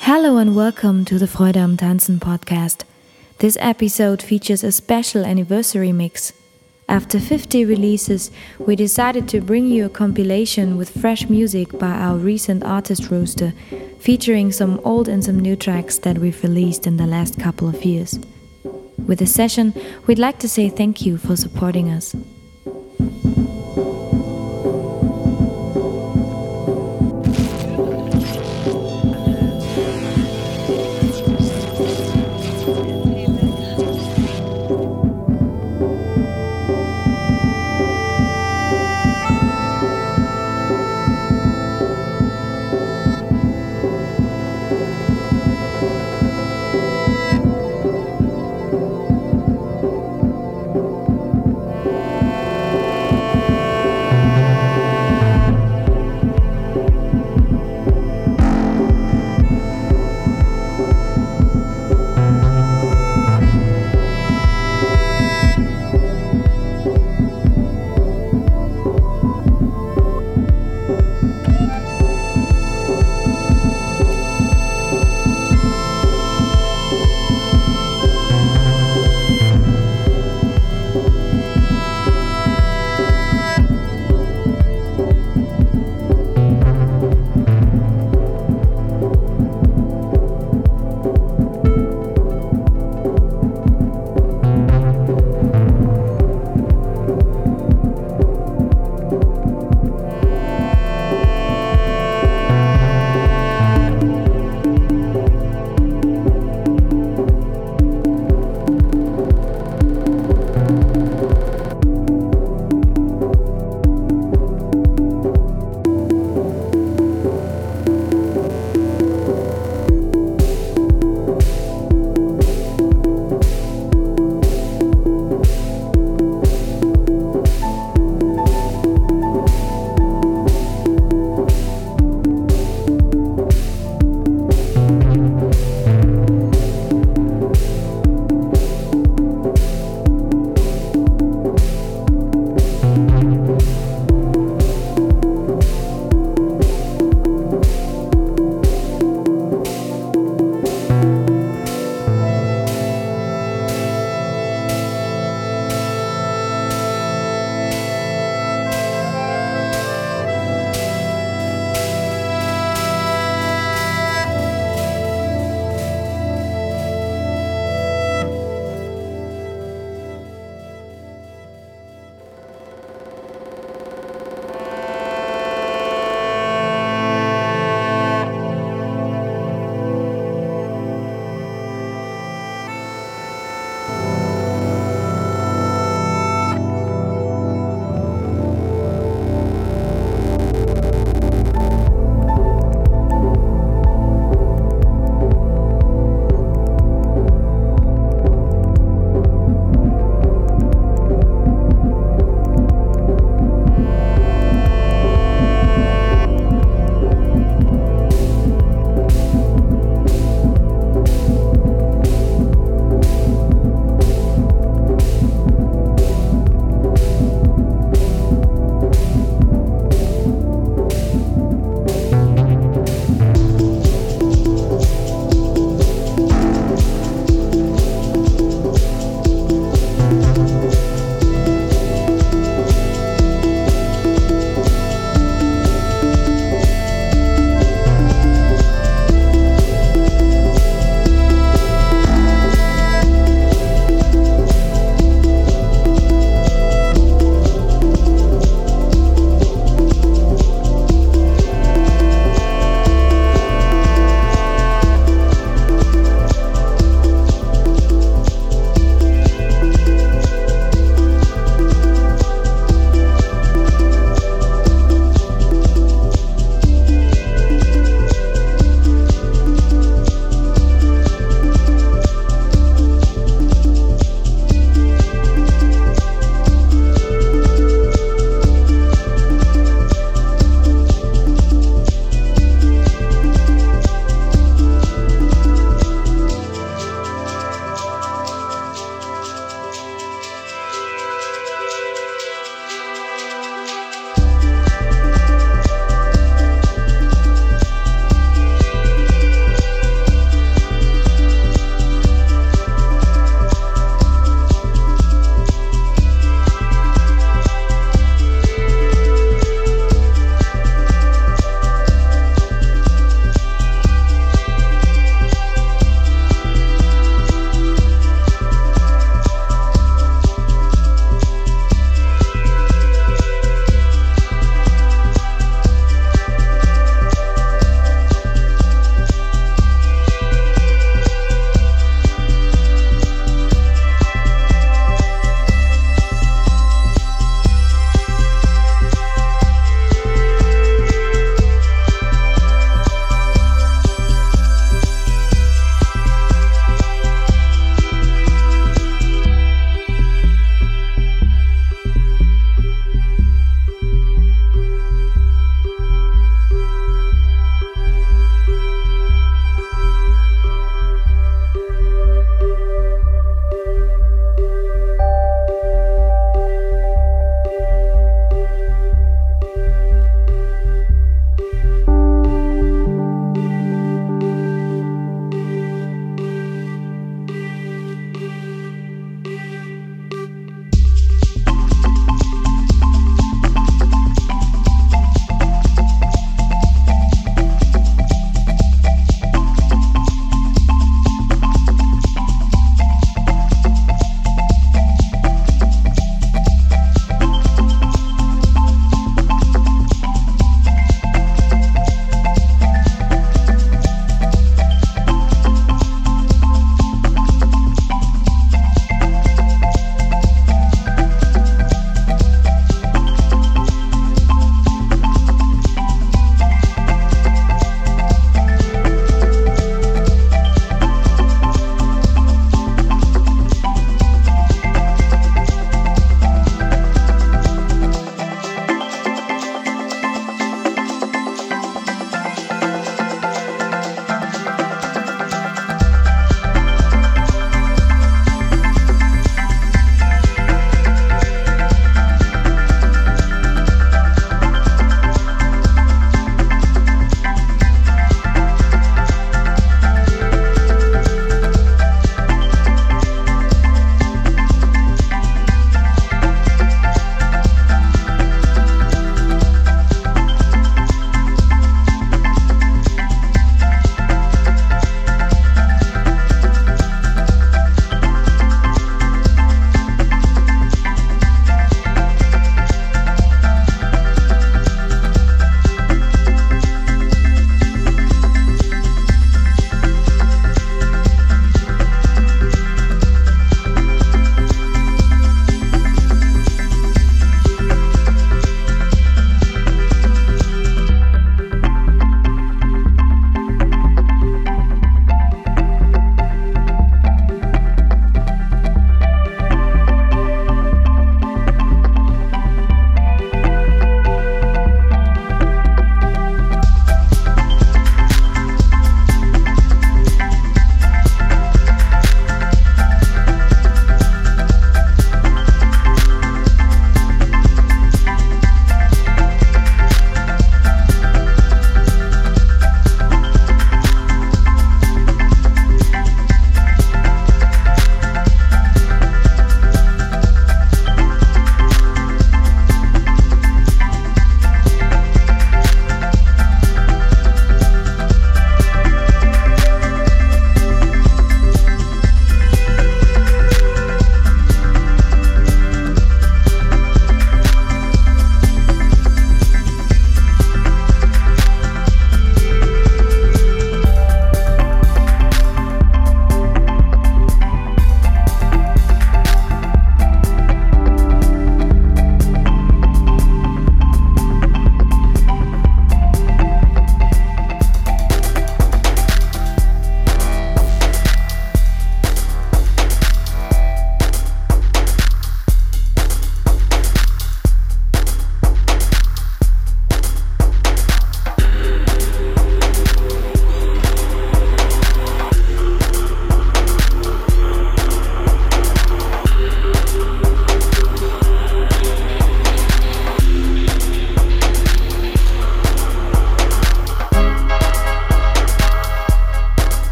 Hello and welcome to the Freude am Tanzen podcast. This episode features a special anniversary mix. After 50 releases, we decided to bring you a compilation with fresh music by our recent artist roster, featuring some old and some new tracks that we've released in the last couple of years. With this session, we'd like to say thank you for supporting us.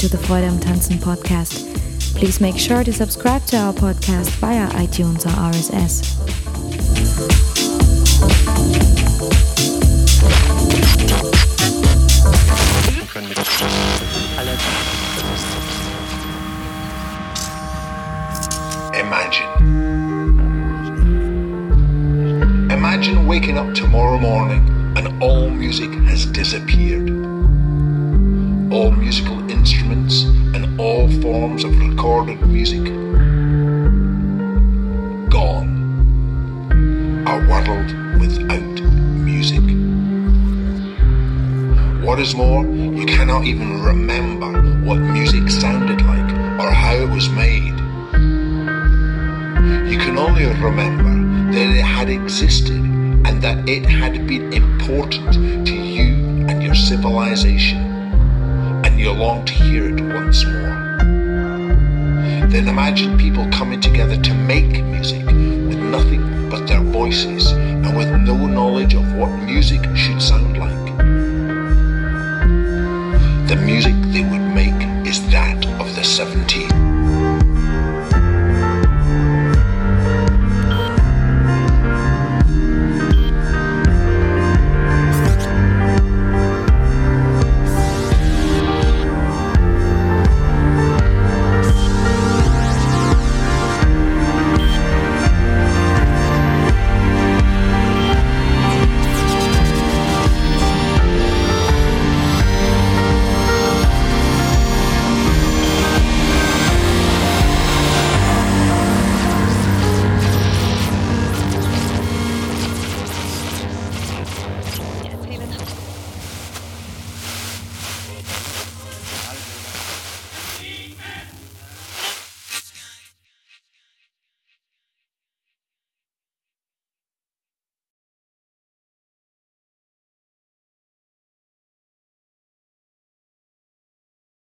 To the Freude am Tanzen podcast. Please make sure to subscribe to our podcast via iTunes or RSS. Imagine. Imagine waking up tomorrow morning and all music has disappeared. All musical instruments and all forms of recorded music gone. A world without music. What is more, you cannot even remember what music sounded like or how it was made. You can only remember that it had existed and that it had been important to you and your civilization, you long to hear it once more. Then imagine people coming together to make music with nothing but their voices and with no knowledge of what music should sound like. The music they would make is that of the 70s.